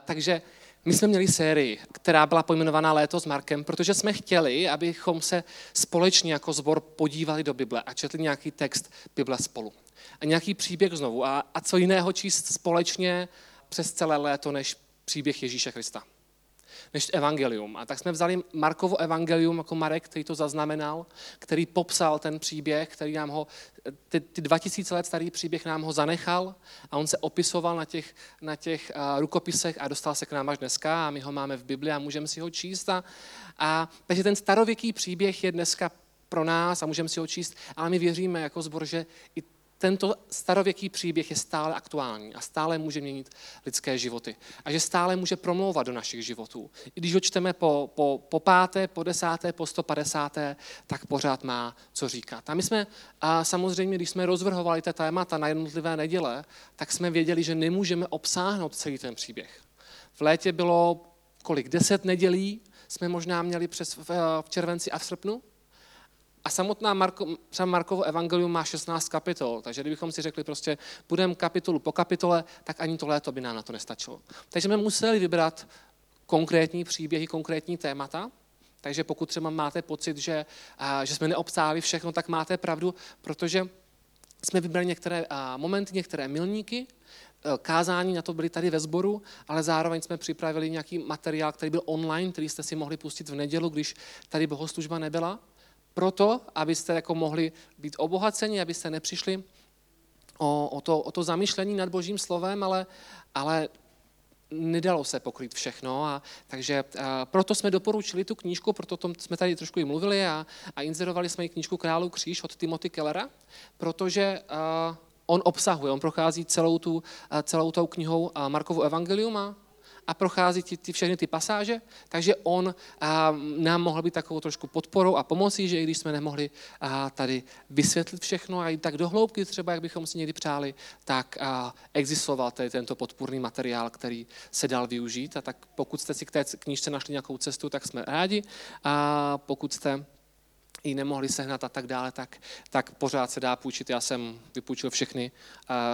takže my jsme měli sérii, která byla pojmenovaná Léto s Markem, protože jsme chtěli, abychom se společně jako zbor podívali do Bible a četli nějaký text Bible spolu. A nějaký příběh znovu. A, a co jiného číst společně přes celé léto, než příběh Ježíše Krista než evangelium. A tak jsme vzali Markovo evangelium jako Marek, který to zaznamenal, který popsal ten příběh, který nám ho, ty, ty 2000 let starý příběh nám ho zanechal a on se opisoval na těch, na těch uh, rukopisech a dostal se k nám až dneska a my ho máme v Bibli a můžeme si ho číst. A, a, takže ten starověký příběh je dneska pro nás a můžeme si ho číst, ale my věříme jako zbor, že i tento starověký příběh je stále aktuální a stále může měnit lidské životy. A že stále může promlouvat do našich životů. I když ho čteme po, po, po páté, po desáté, po 150. tak pořád má co říkat. A my jsme a samozřejmě, když jsme rozvrhovali ta témata na jednotlivé neděle, tak jsme věděli, že nemůžeme obsáhnout celý ten příběh. V létě bylo kolik? Deset nedělí jsme možná měli přes v, v červenci a v srpnu. A samotná Marko, třeba Markovo evangelium má 16 kapitol, takže kdybychom si řekli prostě, budeme kapitolu po kapitole, tak ani to léto by nám na to nestačilo. Takže jsme museli vybrat konkrétní příběhy, konkrétní témata, takže pokud třeba máte pocit, že, že jsme neobsáhli všechno, tak máte pravdu, protože jsme vybrali některé momenty, některé milníky, e, kázání na to byly tady ve sboru, ale zároveň jsme připravili nějaký materiál, který byl online, který jste si mohli pustit v nedělu, když tady bohoslužba nebyla proto, abyste jako mohli být obohaceni, abyste nepřišli o, o, to, o to zamýšlení nad Božím slovem, ale, ale nedalo se pokrýt všechno. A, takže a, proto jsme doporučili tu knížku, proto tom jsme tady trošku i mluvili a, a inzerovali jsme i knížku Králu kříž od Timothy Kellera, protože a, on obsahuje, on prochází celou, tu, celou tou knihou Markovu evangelium a a prochází ty, ty všechny ty pasáže, takže on a, nám mohl být takovou trošku podporou a pomocí, že i když jsme nemohli a, tady vysvětlit všechno a i tak dohloubky třeba, jak bychom si někdy přáli, tak a, existoval tady tento podpůrný materiál, který se dal využít. A tak pokud jste si k té knížce našli nějakou cestu, tak jsme rádi. A pokud jste ji nemohli sehnat a tak dále, tak, tak pořád se dá půjčit. Já jsem vypůjčil všechny,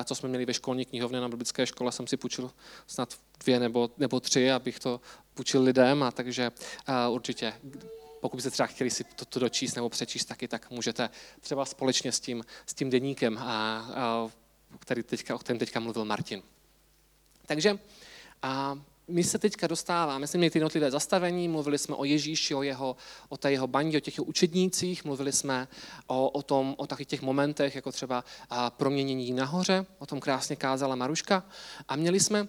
co jsme měli ve školní knihovně na biblické škole, jsem si půjčil snad dvě nebo, nebo tři, abych to půjčil lidem, a takže určitě pokud byste třeba chtěli si to, dočíst nebo přečíst taky, tak můžete třeba společně s tím, s tím deníkem, a, a, který teďka, o kterém teďka mluvil Martin. Takže a my se teďka dostáváme, jsme měli ty jednotlivé zastavení, mluvili jsme o Ježíši, o, jeho, o té jeho bandě, o těch jeho učednících, mluvili jsme o, o, tom, o takových těch momentech, jako třeba a, proměnění nahoře, o tom krásně kázala Maruška. A měli jsme,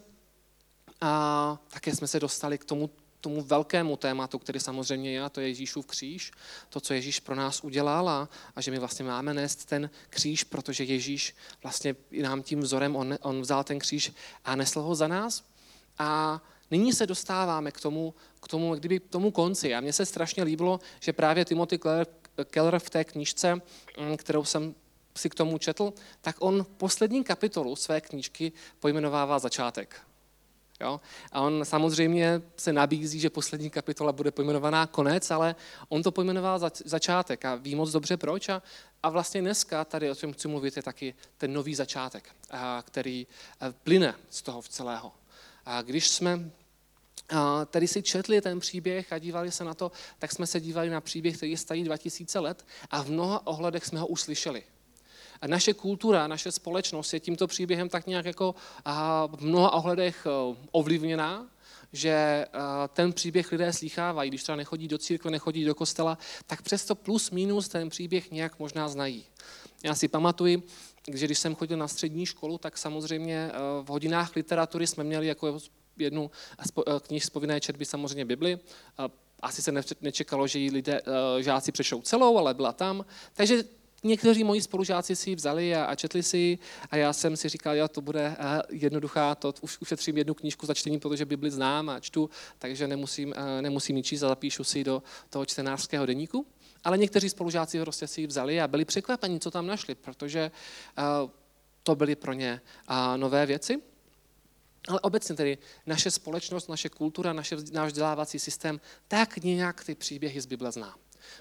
a také jsme se dostali k tomu, tomu velkému tématu, který samozřejmě je, a to je Ježíšův kříž, to, co Ježíš pro nás udělal a, a že my vlastně máme nést ten kříž, protože Ježíš vlastně nám tím vzorem, on, on vzal ten kříž a nesl ho za nás. A nyní se dostáváme k tomu, k tomu, kdyby k tomu konci. A mně se strašně líbilo, že právě Timothy Keller v té knižce, mm, kterou jsem si k tomu četl, tak on poslední kapitolu své knížky pojmenovává začátek. Jo? A on samozřejmě se nabízí, že poslední kapitola bude pojmenovaná konec, ale on to pojmenoval za, začátek a ví moc dobře proč. A, a vlastně dneska tady o tom chci mluvit je taky ten nový začátek, a, který plyne z toho celého. A když jsme tady si četli ten příběh a dívali se na to, tak jsme se dívali na příběh, který je starý 2000 let a v mnoha ohledech jsme ho uslyšeli. A naše kultura, naše společnost je tímto příběhem tak nějak jako v mnoha ohledech e, ovlivněná, že ten příběh lidé slýchávají, když třeba nechodí do církve, nechodí do kostela, tak přesto plus minus ten příběh nějak možná znají. Já si pamatuji, že když jsem chodil na střední školu, tak samozřejmě eh, v hodinách literatury jsme měli jako jednu eh, knih z povinné četby samozřejmě Bibli. Asi se nečekalo, že ji lidé, eh, žáci přešou celou, ale byla tam. Takže někteří moji spolužáci si ji vzali a, četli si ji a já jsem si říkal, jo, to bude jednoduchá, to už ušetřím jednu knížku za čtení, protože Bibli znám a čtu, takže nemusím, nemusím ji číst a zapíšu si do toho čtenářského deníku. Ale někteří spolužáci prostě si ji vzali a byli překvapeni, co tam našli, protože uh, to byly pro ně uh, nové věci. Ale obecně tedy naše společnost, naše kultura, naše, náš vzdělávací systém tak nějak ty příběhy z Bible zná.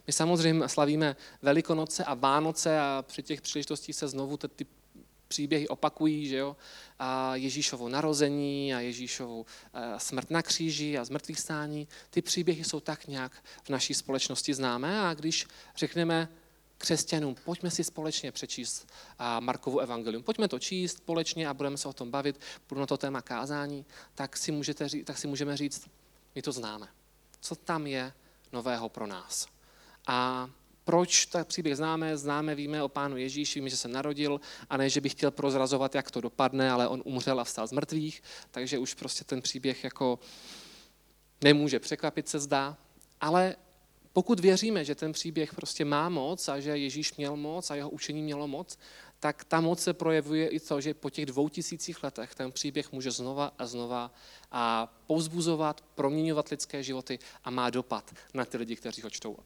My samozřejmě slavíme Velikonoce a Vánoce a při těch příležitostích se znovu ty příběhy opakují, že jo? A Ježíšovo narození a Ježíšovu smrt na kříži a zmrtvých stání. Ty příběhy jsou tak nějak v naší společnosti známé a když řekneme křesťanům, pojďme si společně přečíst Markovu evangelium, pojďme to číst společně a budeme se o tom bavit, budu na to téma kázání, tak si, můžete, tak si můžeme říct, my to známe. Co tam je nového pro nás? A proč tak příběh známe? Známe, víme o pánu Ježíši, víme, že se narodil a ne, že bych chtěl prozrazovat, jak to dopadne, ale on umřel a vstal z mrtvých, takže už prostě ten příběh jako nemůže překvapit, se zdá. Ale pokud věříme, že ten příběh prostě má moc a že Ježíš měl moc a jeho učení mělo moc, tak ta moc se projevuje i to, že po těch dvou tisících letech ten příběh může znova a znova a povzbuzovat, proměňovat lidské životy a má dopad na ty lidi, kteří ho čtou.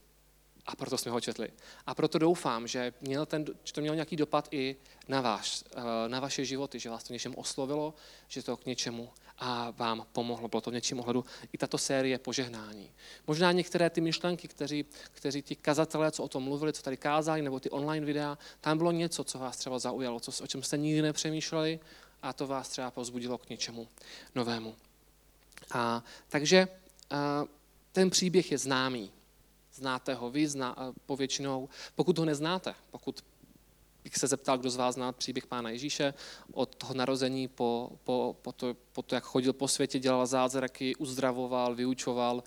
A proto jsme ho četli. A proto doufám, že, měl ten, že to mělo nějaký dopad i na, váš, eh, na vaše životy, že vás to něčem oslovilo, že to k něčemu a vám pomohlo. Bylo to v něčím ohledu i tato série požehnání. Možná některé ty myšlenky, kteří, kteří ti kazatelé, co o tom mluvili, co tady kázali, nebo ty online videa, tam bylo něco, co vás třeba zaujalo, co, o čem jste nikdy nepřemýšleli a to vás třeba pozbudilo k něčemu novému. A, takže a, ten příběh je známý. Znáte ho vy, zná, povětšinou. Pokud ho neznáte, pokud bych se zeptal, kdo z vás zná příběh Pána Ježíše, od toho narození po, po, po, to, po to, jak chodil po světě, dělal zázraky, uzdravoval, vyučoval,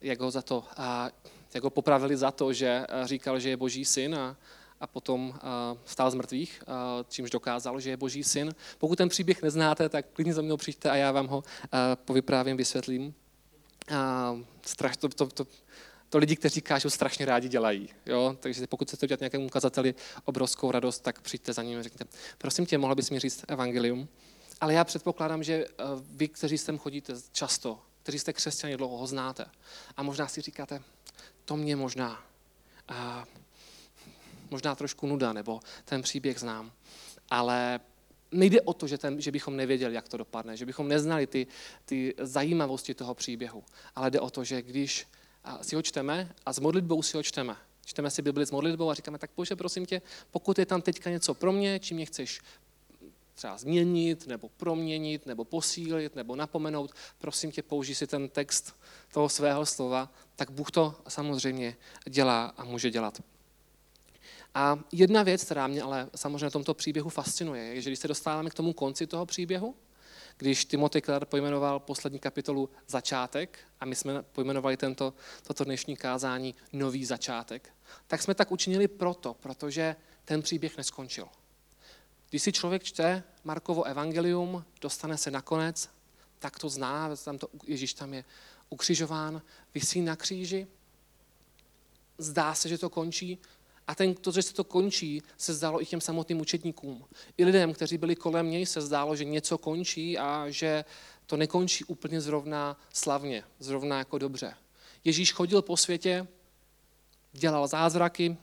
jak ho, za to, a, jak ho popravili za to, že říkal, že je boží syn a, a potom stál z mrtvých, čímž dokázal, že je boží syn. Pokud ten příběh neznáte, tak klidně za mnou přijďte a já vám ho povyprávím, vysvětlím. Strach, to, to, to, to lidi, kteří kážou, strašně rádi dělají. Jo? Takže pokud chcete udělat nějakému ukazateli obrovskou radost, tak přijďte za ním a řekněte, prosím tě, mohla bys mi říct evangelium? Ale já předpokládám, že eh, vy, kteří sem chodíte často, kteří jste křesťani dlouho, ho znáte. A možná si říkáte, to mě možná, a možná trošku nuda, nebo ten příběh znám. Ale nejde o to, že, ten, že bychom nevěděli, jak to dopadne, že bychom neznali ty, ty zajímavosti toho příběhu, ale jde o to, že když a si ho čteme a s modlitbou si ho čteme. Čteme si Bibli s modlitbou a říkáme, tak bože, prosím tě, pokud je tam teďka něco pro mě, čím mě chceš třeba změnit, nebo proměnit, nebo posílit, nebo napomenout, prosím tě, použij si ten text toho svého slova, tak Bůh to samozřejmě dělá a může dělat. A jedna věc, která mě ale samozřejmě na tomto příběhu fascinuje, je, že když se dostáváme k tomu konci toho příběhu, když Timothy Keller pojmenoval poslední kapitolu začátek a my jsme pojmenovali tento, toto dnešní kázání nový začátek, tak jsme tak učinili proto, protože ten příběh neskončil. Když si člověk čte Markovo evangelium, dostane se nakonec, tak to zná, tam to, Ježíš tam je ukřižován, vysí na kříži, zdá se, že to končí, a ten, to, že se to končí, se zdálo i těm samotným učetníkům. I lidem, kteří byli kolem něj, se zdálo, že něco končí a že to nekončí úplně zrovna slavně, zrovna jako dobře. Ježíš chodil po světě, dělal zázraky,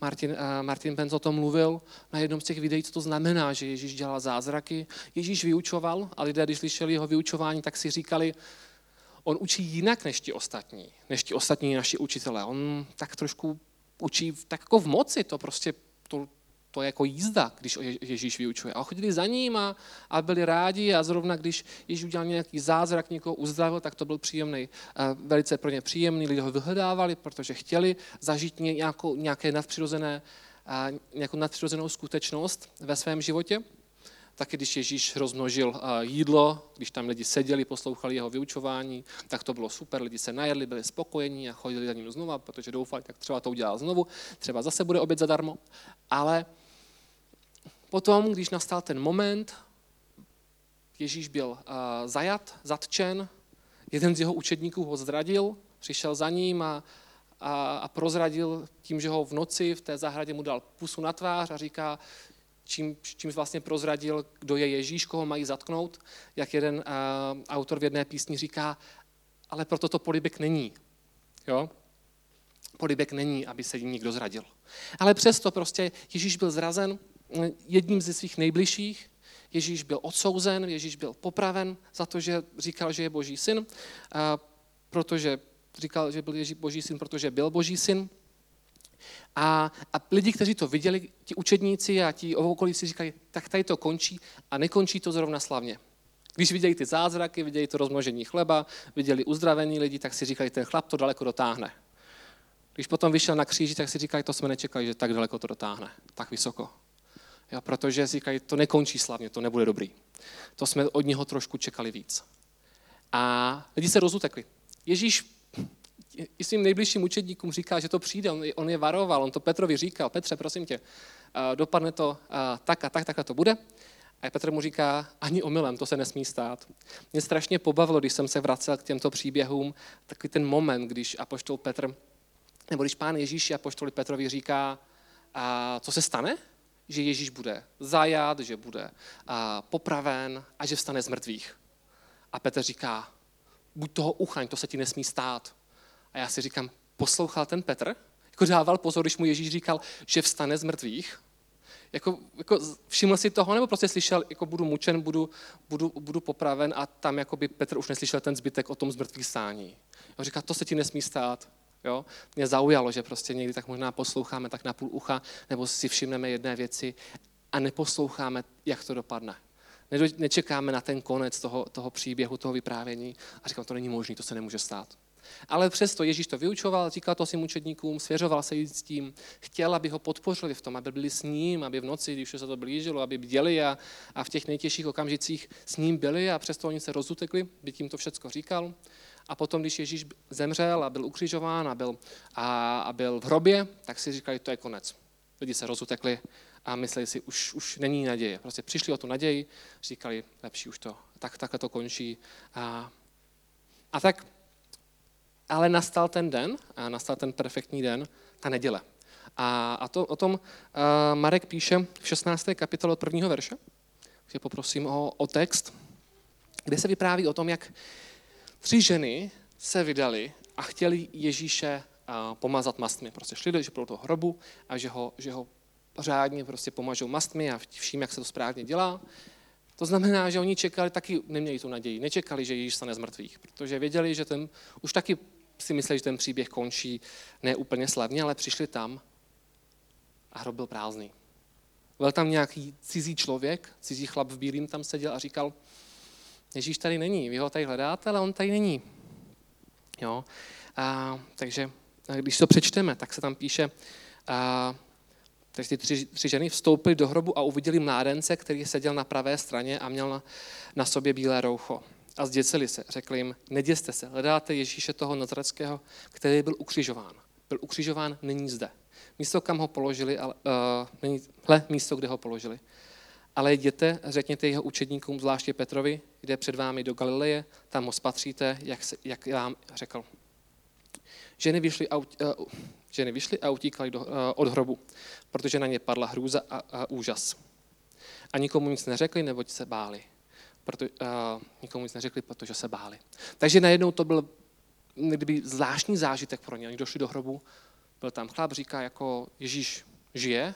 Martin, uh, Martin Benz o tom mluvil na jednom z těch videí, co to znamená, že Ježíš dělal zázraky. Ježíš vyučoval a lidé, když slyšeli jeho vyučování, tak si říkali, on učí jinak než ti ostatní, než ti ostatní naši učitelé. On tak trošku učí tak jako v moci, to prostě to, to je jako jízda, když Ježíš vyučuje. A chodili za ním a, a byli rádi a zrovna když Ježíš udělal nějaký zázrak, někoho uzdravil, tak to byl příjemný, velice pro ně příjemný, lidé ho vyhledávali, protože chtěli zažít nějakou, nějaké nadpřirozené, nějakou nadpřirozenou skutečnost ve svém životě. Taky když Ježíš rozmnožil eh, jídlo, když tam lidi seděli, poslouchali jeho vyučování, tak to bylo super, lidi se najedli, byli spokojení a chodili za ním znova, protože doufali, tak třeba to udělá znovu, třeba zase bude oběd zadarmo. Ale potom, když nastal ten moment, Ježíš byl eh, zajat, zatčen, jeden z jeho učedníků ho zradil, přišel za ním a, a, a prozradil tím, že ho v noci v té zahradě mu dal pusu na tvář a říká, čím, čím vlastně prozradil, kdo je Ježíš, koho mají zatknout, jak jeden uh, autor v jedné písni říká, ale proto to polibek není. Jo? Polibek není, aby se jim někdo zradil. Ale přesto prostě Ježíš byl zrazen eh, jedním ze svých nejbližších, Ježíš byl odsouzen, Ježíš byl popraven za to, že říkal, že je boží syn, protože říkal, že byl Ježíš boží syn, protože byl boží syn. A, a lidi, kteří to viděli, ti učedníci a ti okolí si říkají, tak tady to končí a nekončí to zrovna slavně. Když viděli ty zázraky, viděli to rozmnožení chleba, viděli uzdravení lidí, tak si říkali, ten chlap to daleko dotáhne. Když potom vyšel na kříži, tak si říkají, to jsme nečekali, že tak daleko to dotáhne, tak vysoko. Jo, protože si říkají, to nekončí slavně, to nebude dobrý. To jsme od něho trošku čekali víc. A lidi se rozutekli. Ježíš i svým nejbližším učedníkům říká, že to přijde, on, on je varoval, on to Petrovi říkal, Petře, prosím tě, dopadne to tak a tak, takhle to bude. A Petr mu říká, ani omylem, to se nesmí stát. Mě strašně pobavilo, když jsem se vracel k těmto příběhům, takový ten moment, když apoštol Petr, nebo když pán Ježíš apoštoli Petrovi říká, a co se stane? Že Ježíš bude zajat, že bude popraven a že vstane z mrtvých. A Petr říká, buď toho uchaň, to se ti nesmí stát. A já si říkám, poslouchal ten Petr? Jako dával pozor, když mu Ježíš říkal, že vstane z mrtvých? Jako, jako všiml si toho, nebo prostě slyšel, jako budu mučen, budu, budu, budu popraven a tam jako by Petr už neslyšel ten zbytek o tom zmrtvých stání. On říká, to se ti nesmí stát. Jo? Mě zaujalo, že prostě někdy tak možná posloucháme tak na půl ucha, nebo si všimneme jedné věci a neposloucháme, jak to dopadne. Nečekáme na ten konec toho, toho příběhu, toho vyprávění a říkám, to není možné, to se nemůže stát. Ale přesto Ježíš to vyučoval, říkal to svým učedníkům, svěřoval se s tím, chtěl, aby ho podpořili v tom, aby byli s ním, aby v noci, když se to blížilo, aby bděli a, a v těch nejtěžších okamžicích s ním byli a přesto oni se rozutekli, by tím to všechno říkal. A potom, když Ježíš zemřel a byl ukřižován a byl, a, a byl v hrobě, tak si říkali, to je konec. Lidi se rozutekli a mysleli si, už, už není naděje. Prostě přišli o tu naději, říkali, lepší už to, tak, takhle to končí. A, a tak ale nastal ten den, a nastal ten perfektní den, ta neděle. A, a to, o tom uh, Marek píše v 16. kapitole od prvního verše, takže poprosím o, o text, kde se vypráví o tom, jak tři ženy se vydali a chtěli Ježíše uh, pomazat mastmi. Prostě šli do, toho hrobu a že ho, že ho řádně prostě pomažou mastmi a vším, jak se to správně dělá. To znamená, že oni čekali, taky neměli tu naději, nečekali, že Ježíš stane z mrtvých, protože věděli, že ten už taky si mysleli, že ten příběh končí ne úplně slavně, ale přišli tam a hrob byl prázdný. Byl tam nějaký cizí člověk, cizí chlap v bílým tam seděl a říkal, Ježíš tady není, vy ho tady hledáte, ale on tady není. Jo? A, takže když to přečteme, tak se tam píše, a, takže ty tři, tři ženy vstoupily do hrobu a uviděli mládence, který seděl na pravé straně a měl na, na sobě bílé roucho a zděsili se. Řekli jim, neděste se, hledáte Ježíše toho Nazareckého, který byl ukřižován. Byl ukřižován, není zde. Místo, kam ho položili, ale, uh, není, hle, místo, kde ho položili. Ale jděte, řekněte jeho učedníkům, zvláště Petrovi, kde před vámi do Galileje, tam ho spatříte, jak, se, jak vám řekl. Ženy vyšly a, uh, ženy vyšly a utíkali do, uh, od hrobu, protože na ně padla hrůza a, a úžas. A nikomu nic neřekli, neboť se báli proto, uh, nikomu nic neřekli, protože se báli. Takže najednou to byl kdyby zvláštní zážitek pro ně. Oni došli do hrobu, byl tam chlap, říká jako Ježíš žije,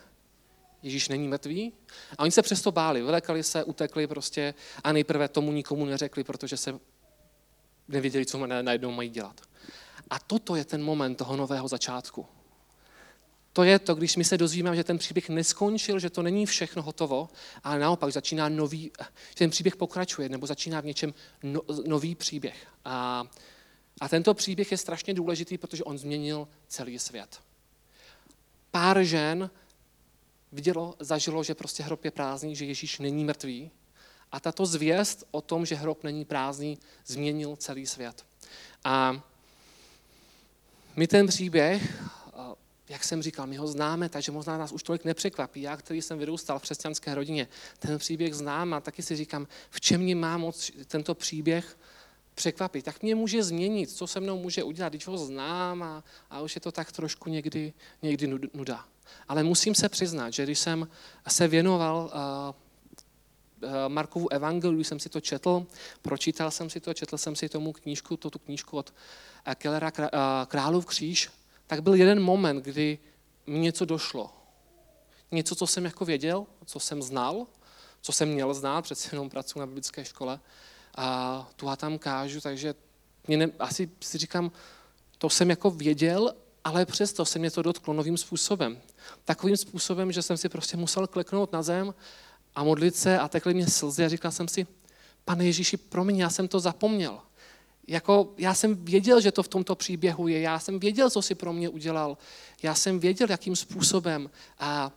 Ježíš není mrtvý. A oni se přesto báli, vylekali se, utekli prostě a nejprve tomu nikomu neřekli, protože se nevěděli, co najednou mají dělat. A toto je ten moment toho nového začátku. To je to, když my se dozvíme, že ten příběh neskončil, že to není všechno hotovo, ale naopak začíná nový, že ten příběh pokračuje, nebo začíná v něčem no, nový příběh. A, a tento příběh je strašně důležitý, protože on změnil celý svět. Pár žen vidělo, zažilo, že prostě hrob je prázdný, že Ježíš není mrtvý. A tato zvěst o tom, že hrob není prázdný, změnil celý svět. A my ten příběh jak jsem říkal, my ho známe, takže možná nás už tolik nepřekvapí. Já, který jsem vyrůstal v křesťanské rodině, ten příběh znám a taky si říkám, v čem mě má moc tento příběh překvapit. Tak mě může změnit, co se mnou může udělat, když ho znám a, a už je to tak trošku někdy, někdy nuda. Ale musím se přiznat, že když jsem se věnoval uh, Markovu evangeliu, když jsem si to četl, pročítal jsem si to, četl jsem si tomu knížku, tu knížku od Kellera Králův kříž, tak byl jeden moment, kdy mi něco došlo. Něco, co jsem jako věděl, co jsem znal, co jsem měl znát, přece jenom pracuji na biblické škole a tu a tam kážu, takže mě ne, asi si říkám, to jsem jako věděl, ale přesto se mě to dotklo novým způsobem. Takovým způsobem, že jsem si prostě musel kleknout na zem a modlit se a tekly mě slzy a říkal jsem si, pane Ježíši, promiň, já jsem to zapomněl. Jako, já jsem věděl, že to v tomto příběhu je, já jsem věděl, co si pro mě udělal, já jsem věděl, jakým způsobem a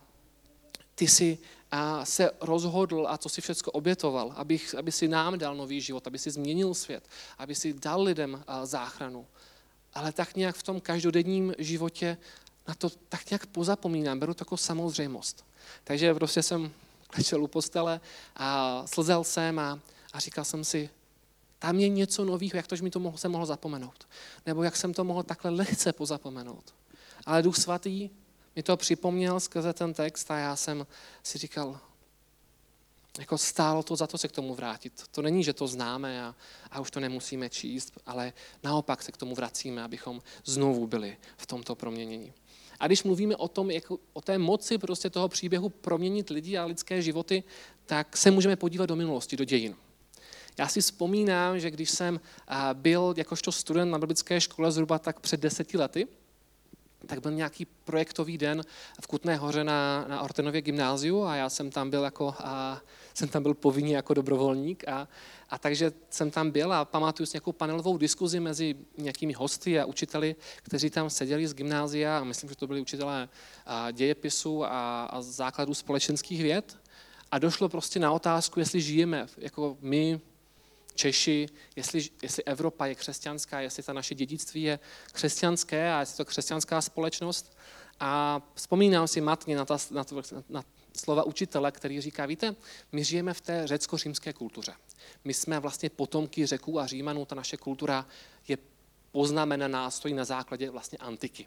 ty si a se rozhodl a co si všechno obětoval, abych, aby si nám dal nový život, aby si změnil svět, aby si dal lidem záchranu. Ale tak nějak v tom každodenním životě na to tak nějak pozapomínám, beru jako samozřejmost. Takže prostě jsem klečel u postele a slzel jsem a, a říkal jsem si, tam je něco nového, jak to, že mi to mohl, jsem mohl zapomenout. Nebo jak jsem to mohl takhle lehce pozapomenout. Ale Duch Svatý mi to připomněl skrze ten text a já jsem si říkal, jako stálo to za to se k tomu vrátit. To není, že to známe a, a už to nemusíme číst, ale naopak se k tomu vracíme, abychom znovu byli v tomto proměnění. A když mluvíme o tom, jak, o té moci prostě toho příběhu proměnit lidi a lidské životy, tak se můžeme podívat do minulosti, do dějin. Já si vzpomínám, že když jsem byl jakožto student na biblické škole zhruba tak před deseti lety, tak byl nějaký projektový den v Kutné hoře na, na Ortenově gymnáziu a já jsem tam byl jako, a, jsem tam byl povinný jako dobrovolník a, a takže jsem tam byl a pamatuju si nějakou panelovou diskuzi mezi nějakými hosty a učiteli, kteří tam seděli z gymnázia a myslím, že to byli učitelé dějepisu a, a základů společenských věd. A došlo prostě na otázku, jestli žijeme jako my, Češi, jestli, jestli Evropa je křesťanská, jestli ta naše dědictví je křesťanské a jestli to křesťanská společnost. A vzpomínám si matně na, ta, na, to, na slova učitele, který říká, víte, my žijeme v té řecko-římské kultuře. My jsme vlastně potomky řeků a římanů, ta naše kultura je poznamenaná, stojí na základě vlastně antiky.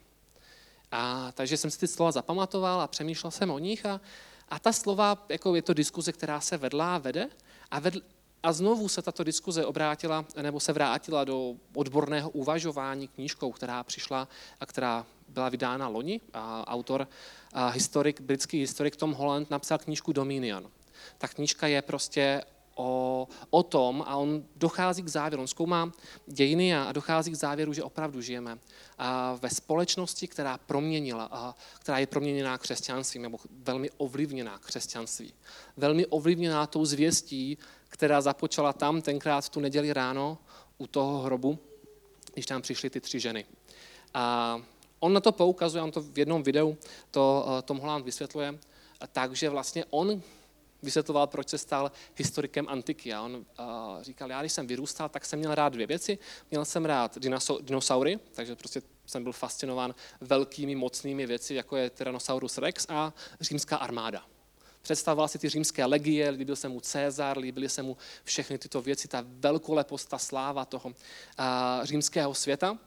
A, takže jsem si ty slova zapamatoval a přemýšlel jsem o nich a, a ta slova, jako je to diskuze, která se vedla a vede, a vedl, a znovu se tato diskuze obrátila, nebo se vrátila do odborného uvažování knížkou, která přišla a která byla vydána loni. A autor, a historik, britský historik Tom Holland napsal knížku Dominion. Ta knížka je prostě o, o tom a on dochází k závěru, on zkoumá dějiny a dochází k závěru, že opravdu žijeme a ve společnosti, která proměnila, a která je proměněná křesťanstvím nebo velmi ovlivněná křesťanství. Velmi ovlivněná tou zvěstí, která započala tam tenkrát v tu neděli ráno u toho hrobu, když tam přišly ty tři ženy. A on na to poukazuje, on to v jednom videu to eh, Tom Holland vysvětluje, takže vlastně on vysvětloval, proč se stal historikem antiky. A on uh, říkal, já když jsem vyrůstal, tak jsem měl rád dvě věci. Měl jsem rád dinosaury, takže prostě jsem byl fascinován velkými, mocnými věci, jako je Tyrannosaurus rex a římská armáda. Představoval si ty římské legie, líbil se mu Cezar, líbily se mu všechny tyto věci, ta velkolepost, ta sláva toho uh, římského světa.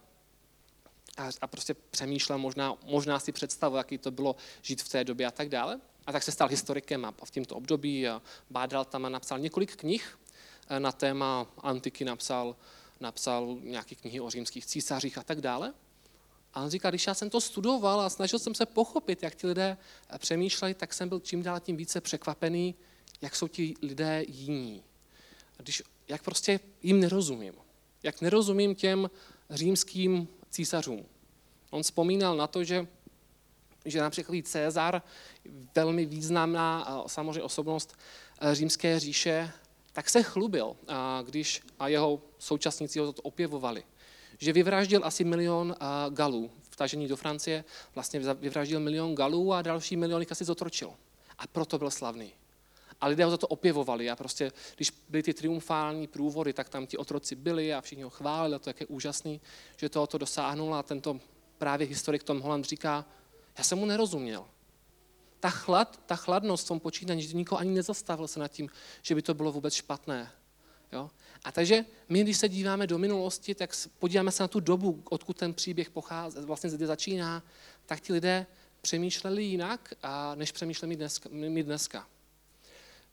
A, a prostě přemýšlel, možná, možná si představu, jaký to bylo žít v té době a tak dále. A tak se stal historikem a v tomto období a bádal tam a napsal několik knih na téma antiky, napsal, napsal nějaké knihy o římských císařích a tak dále. A on říká, když já jsem to studoval a snažil jsem se pochopit, jak ti lidé eh, přemýšlejí, tak jsem byl čím dál tím více překvapený, jak jsou ti lidé jiní. Když, jak prostě jim nerozumím. Jak nerozumím těm římským císařům. On vzpomínal na to, že že například Cezar, velmi významná samozřejmě osobnost eh, římské říše, tak se chlubil, když a jeho současníci ho to opěvovali, že vyvraždil asi milion galů vtažení do Francie, vlastně vyvraždil milion galů a další miliony asi zotročil. A proto byl slavný. A lidé ho za to opěvovali a prostě, když byly ty triumfální průvody, tak tam ti otroci byli a všichni ho chválili a to jak je úžasný, že tohoto dosáhnul a tento právě historik Tom Holland říká, já jsem mu nerozuměl. Ta, chlad, ta chladnost v tom počítání, že nikoho ani nezastavil se nad tím, že by to bylo vůbec špatné. Jo? A takže my, když se díváme do minulosti, tak podíváme se na tu dobu, odkud ten příběh pochází, vlastně zde začíná, tak ti lidé přemýšleli jinak, a než přemýšlíme dneska, my dneska.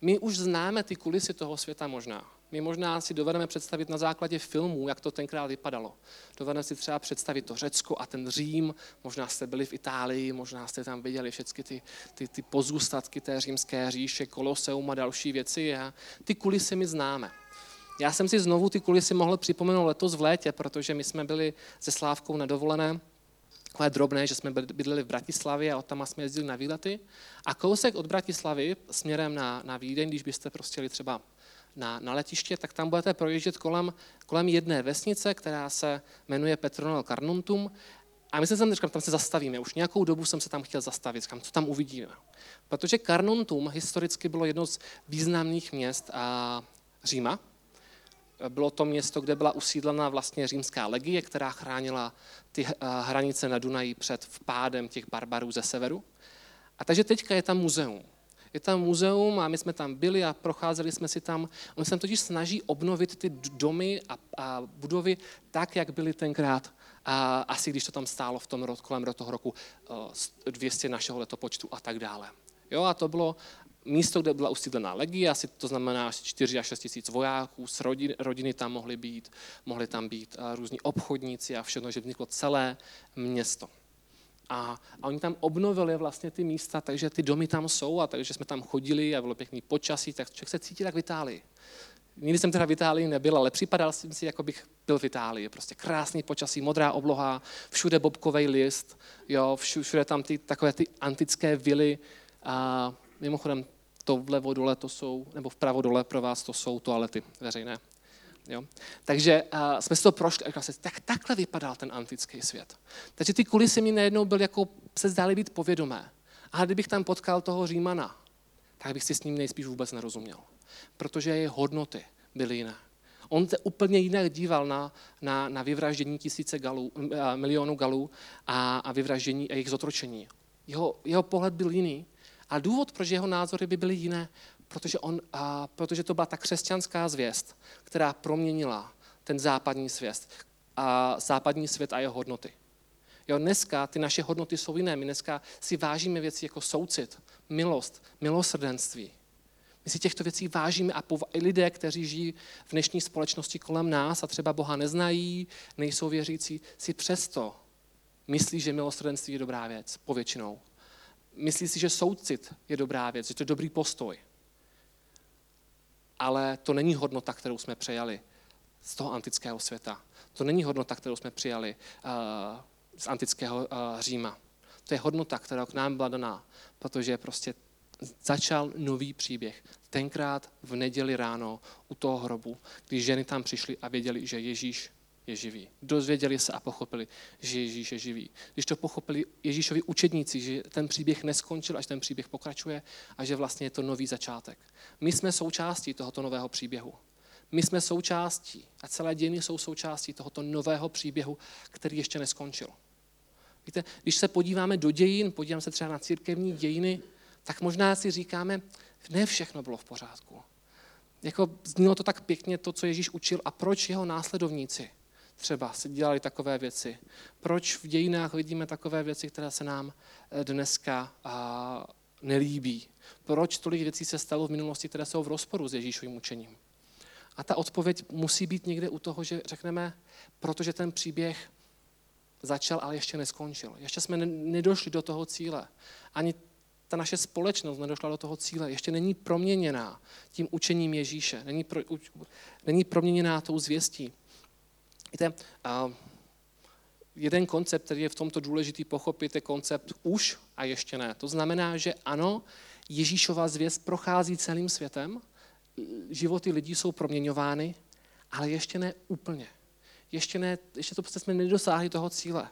My už známe ty kulisy toho světa možná. My možná si dovedeme představit na základě filmů, jak to tenkrát vypadalo. Dovedeme si třeba představit to Řecko a ten Řím, možná jste byli v Itálii, možná jste tam viděli všechny ty, ty, ty pozůstatky té římské říše, Koloseum a další věci a ty kulisy my známe. Já jsem si znovu ty kulisy mohl připomenout letos v létě, protože my jsme byli se Slávkou na dovolené takové drobné, že jsme bydleli v Bratislavě a od tam jsme jezdili na výlety. A kousek od Bratislavy směrem na, na Vídeň, když byste prostě jeli třeba na, na letiště, tak tam budete projíždět kolem, kolem jedné vesnice, která se jmenuje Petronel Carnuntum. A my jsme tam, říkám, tam se zastavíme. Už nějakou dobu jsem se tam chtěl zastavit. Říkám, co tam uvidíme. Protože Carnuntum historicky bylo jedno z významných měst a Říma. Bylo to město, kde byla usídlena vlastně římská legie, která chránila ty eh, hranice na Dunaji před vpádem těch barbarů ze severu. A takže teďka je tam muzeum. Je tam muzeum a my jsme tam byli a procházeli jsme si tam. On se tam totiž snaží obnovit ty domy a, a budovy tak, jak byly tenkrát. A asi když to tam stálo v tom kolem toho roku 200 eh, našeho letopočtu a tak dále. Jo, a to bylo místo, kde byla usídlená legie, asi to znamená asi 4 až 6 tisíc vojáků, s rodin, rodiny tam mohly být, mohly tam být eh, různí obchodníci a všechno, že vzniklo celé město. A, a oni tam obnovili vlastně ty místa, takže ty domy tam jsou a takže jsme tam chodili a bylo pěkný počasí, tak člověk se cítí tak v Itálii. Nikdy jsem teda v Itálii nebyl, ale připadal jsem si, jako bych byl v Itálii. Prostě krásný počasí, modrá obloha, všude bobkový list, jo, všude tam ty, takové ty antické vily. Mimochodem, to vlevo dole to jsou, nebo vpravo dole pro vás to jsou toalety veřejné. Jo? Takže uh, jsme si to prošli a se, tak takhle vypadal ten antický svět. Takže ty kulisy mi najednou byly jako, se zdály být povědomé. A kdybych tam potkal toho Římana, tak bych si s ním nejspíš vůbec nerozuměl. Protože jeho hodnoty byly jiné. On se úplně jinak díval na, na, na vyvraždění tisíce galů, milionů galů a, a vyvraždění a jejich zotročení. Jeho, jeho pohled byl jiný. A důvod, proč jeho názory by byly jiné, protože, on, a, protože to byla ta křesťanská zvěst, která proměnila ten západní svět a západní svět a jeho hodnoty. Jo, dneska ty naše hodnoty jsou jiné. My dneska si vážíme věci jako soucit, milost, milosrdenství. My si těchto věcí vážíme a i lidé, kteří žijí v dnešní společnosti kolem nás a třeba Boha neznají, nejsou věřící, si přesto myslí, že milosrdenství je dobrá věc, povětšinou. Myslí si, že soucit je dobrá věc, že to je dobrý postoj ale to není hodnota, kterou jsme přejali z toho antického světa. To není hodnota, kterou jsme přijali uh, z antického uh, Říma. To je hodnota, která k nám byla daná, protože prostě začal nový příběh. Tenkrát v neděli ráno u toho hrobu, když ženy tam přišly a věděli, že Ježíš je živý. Dozvěděli se a pochopili, že Ježíš je živý. Když to pochopili Ježíšovi učedníci, že ten příběh neskončil, až ten příběh pokračuje a že vlastně je to nový začátek. My jsme součástí tohoto nového příběhu. My jsme součástí a celé dějiny jsou součástí tohoto nového příběhu, který ještě neskončil. Víte, když se podíváme do dějin, podíváme se třeba na církevní dějiny, tak možná si říkáme, ne všechno bylo v pořádku. Jako znělo to tak pěkně, to, co Ježíš učil a proč jeho následovníci třeba si dělali takové věci. Proč v dějinách vidíme takové věci, které se nám eh, dneska nelíbí? Proč tolik věcí se stalo v minulosti, které jsou v rozporu s Ježíšovým učením? A ta odpověď musí být někde u toho, že řekneme, protože ten příběh začal, ale ještě neskončil. Ještě jsme nedošli do toho cíle. Ani ta naše společnost nedošla do toho cíle. Ještě není proměněná tím učením Ježíše. Není, pro, není proměněná tou zvěstí. Víte, jeden koncept, který je v tomto důležitý pochopit, je koncept už a ještě ne. To znamená, že ano, Ježíšova zvěst prochází celým světem, životy lidí jsou proměňovány, ale ještě ne úplně. Ještě, ne, ještě to prostě jsme nedosáhli toho cíle.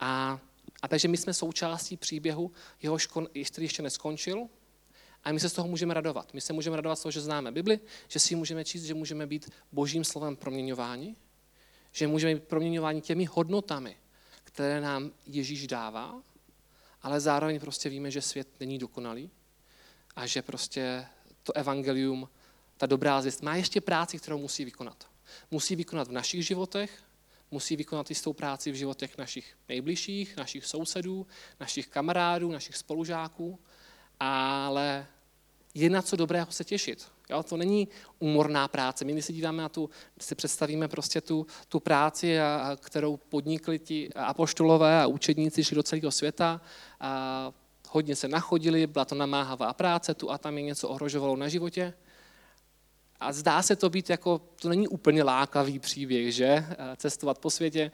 A, a takže my jsme součástí příběhu, jehož kon, který ještě neskončil, a my se z toho můžeme radovat. My se můžeme radovat z toho, že známe Bibli, že si ji můžeme číst, že můžeme být božím slovem proměňováni, že můžeme být proměňováni těmi hodnotami, které nám Ježíš dává, ale zároveň prostě víme, že svět není dokonalý a že prostě to evangelium, ta dobrá zvěst, má ještě práci, kterou musí vykonat. Musí vykonat v našich životech, musí vykonat jistou práci v životech našich nejbližších, našich sousedů, našich kamarádů, našich spolužáků, ale je na co dobrého se těšit. Jo, to není umorná práce. My, se díváme na tu, si představíme prostě tu, tu práci, a, a, kterou podnikli ti apoštolové a učedníci šli do celého světa, a hodně se nachodili, byla to namáhavá práce, tu a tam je něco ohrožovalo na životě. A zdá se to být jako, to není úplně lákavý příběh, že? Cestovat po světě,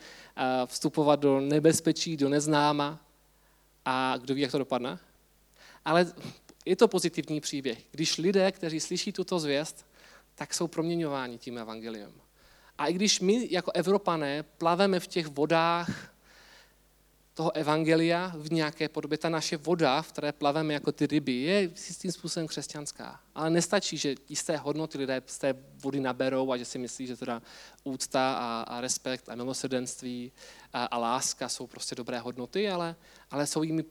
vstupovat do nebezpečí, do neznáma a kdo ví, jak to dopadne. Ale je to pozitivní příběh. Když lidé, kteří slyší tuto zvěst, tak jsou proměňováni tím evangeliem. A i když my jako Evropané plaveme v těch vodách toho evangelia v nějaké podobě, ta naše voda, v které plaveme jako ty ryby, je tím způsobem křesťanská. Ale nestačí, že jisté hodnoty lidé z té vody naberou a že si myslí, že teda úcta a, a respekt a milosrdenství a, a láska jsou prostě dobré hodnoty, ale, ale jsou jimi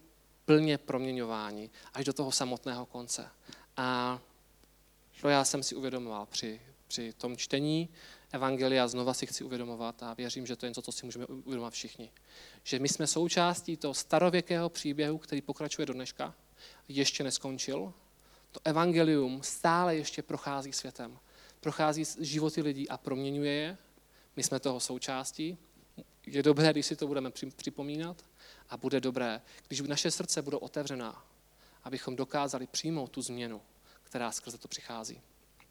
plně proměňování až do toho samotného konce. A to já jsem si uvědomoval při, při tom čtení Evangelia, znova si chci uvědomovat a věřím, že to je něco, co si můžeme uvědomovat všichni. Že my jsme součástí toho starověkého příběhu, který pokračuje do dneška, ještě neskončil. To evangelium stále ještě prochází světem. Prochází životy lidí a proměňuje je. My jsme toho součástí. Je dobré, když si to budeme připomínat a bude dobré, když naše srdce budou otevřená, abychom dokázali přijmout tu změnu, která skrze to přichází.